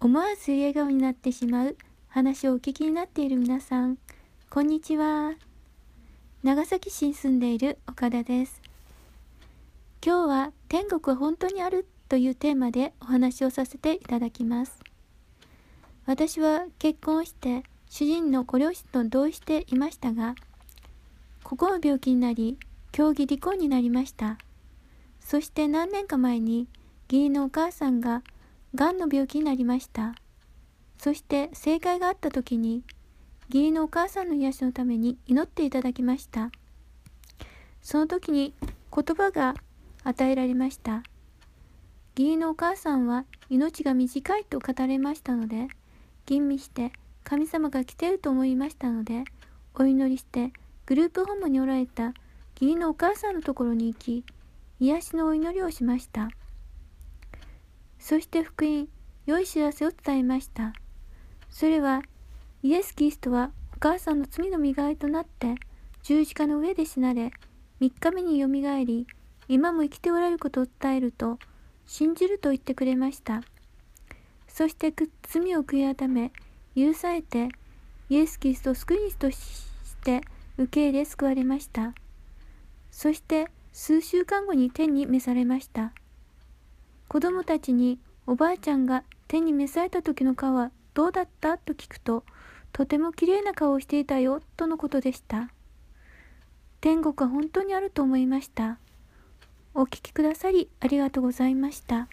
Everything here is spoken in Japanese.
思わず笑顔になってしまう話をお聞きになっている皆さん、こんにちは。長崎市に住んでいる岡田です。今日は天国は本当にあるというテーマでお話をさせていただきます。私は結婚して主人のご両親と同意していましたが、心の病気になり、競技離婚になりました。そして何年か前に義理のお母さんががんの病気になりました。そして正解があった時に義理のお母さんの癒しのために祈っていただきました。その時に言葉が与えられました。義理のお母さんは命が短いと語れましたので、吟味して神様が来ていると思いましたので、お祈りしてグループホームにおられた義理のお母さんのところに行き、癒しのお祈りをしました。そして福音、良い知らせを伝えました。それは、イエス・キリストはお母さんの罪の身代わりとなって十字架の上で死なれ、3日目によみがえり、今も生きておられることを伝えると、信じると言ってくれました。そして罪を悔い改め、許されて、イエス・キリストを救い主として受け入れ救われました。そして数週間後に天に召されました。子供たちにおばあちゃんが手に召された時の顔はどうだった？と聞くと、とても綺麗な顔をしていたよ、とのことでした。天国は本当にあると思いました。お聞きくださりありがとうございました。